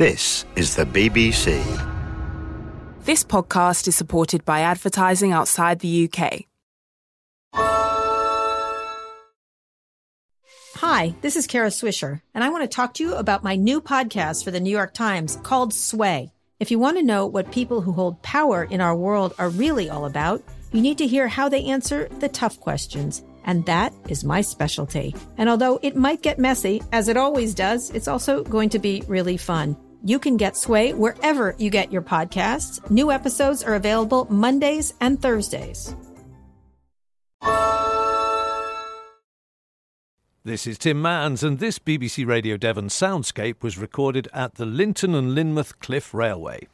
This is the BBC. This podcast is supported by advertising outside the UK. Hi, this is Kara Swisher, and I want to talk to you about my new podcast for the New York Times called Sway. If you want to know what people who hold power in our world are really all about, you need to hear how they answer the tough questions. And that is my specialty. And although it might get messy, as it always does, it's also going to be really fun. You can get Sway wherever you get your podcasts. New episodes are available Mondays and Thursdays. This is Tim Manns, and this BBC Radio Devon soundscape was recorded at the Lynton and Lynmouth Cliff Railway.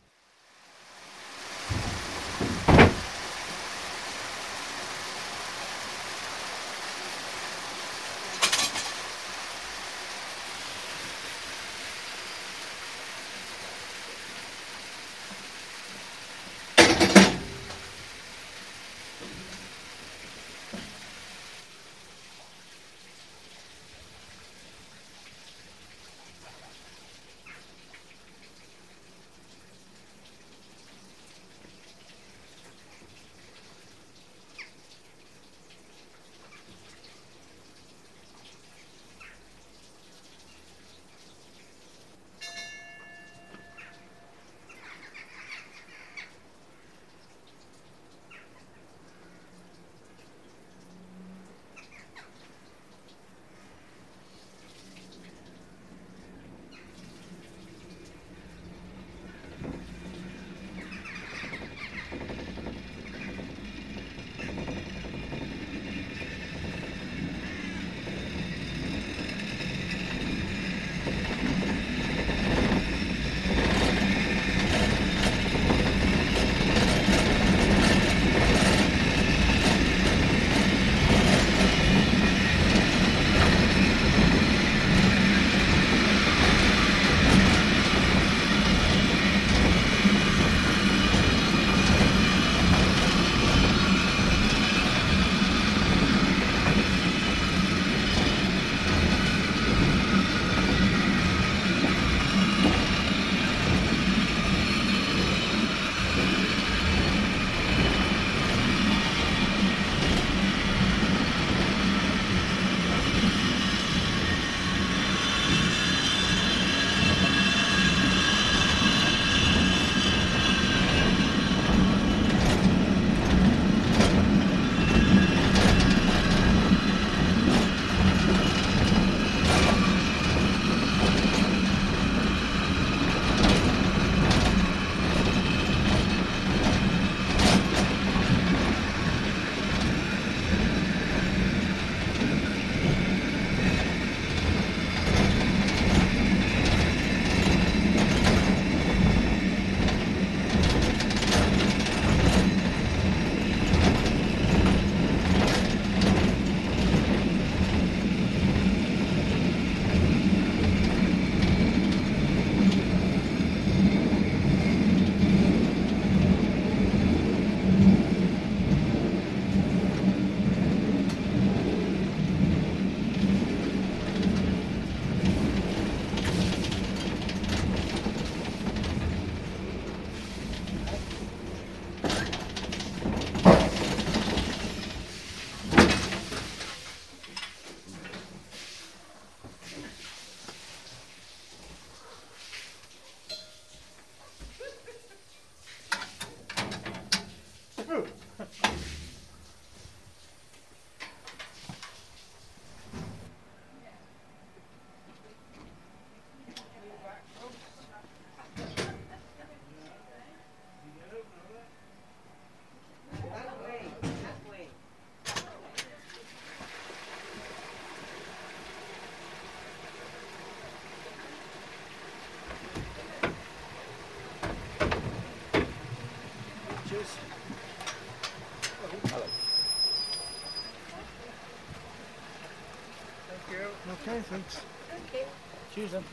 Okay, thanks. Cheers then.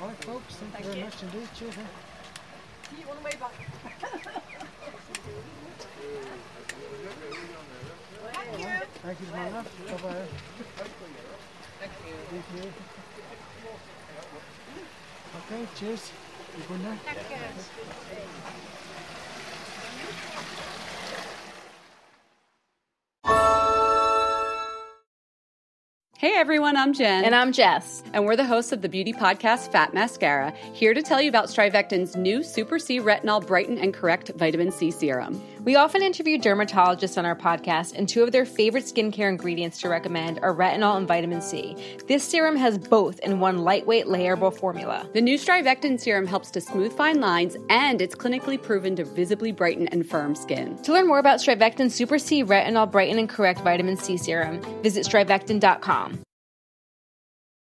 All right, folks. Thank, you very much indeed. Cheers then. Thank you, Thank you, Bye bye. Thank you. Okay, cheers. You good now? Hey everyone, I'm Jen. And I'm Jess. And we're the hosts of the beauty podcast Fat Mascara, here to tell you about Strivectin's new Super C Retinol Brighten and Correct Vitamin C Serum. We often interview dermatologists on our podcast, and two of their favorite skincare ingredients to recommend are retinol and vitamin C. This serum has both in one lightweight, layerable formula. The new Strivectin serum helps to smooth fine lines, and it's clinically proven to visibly brighten and firm skin. To learn more about Strivectin Super C Retinol Brighten and Correct Vitamin C Serum, visit strivectin.com.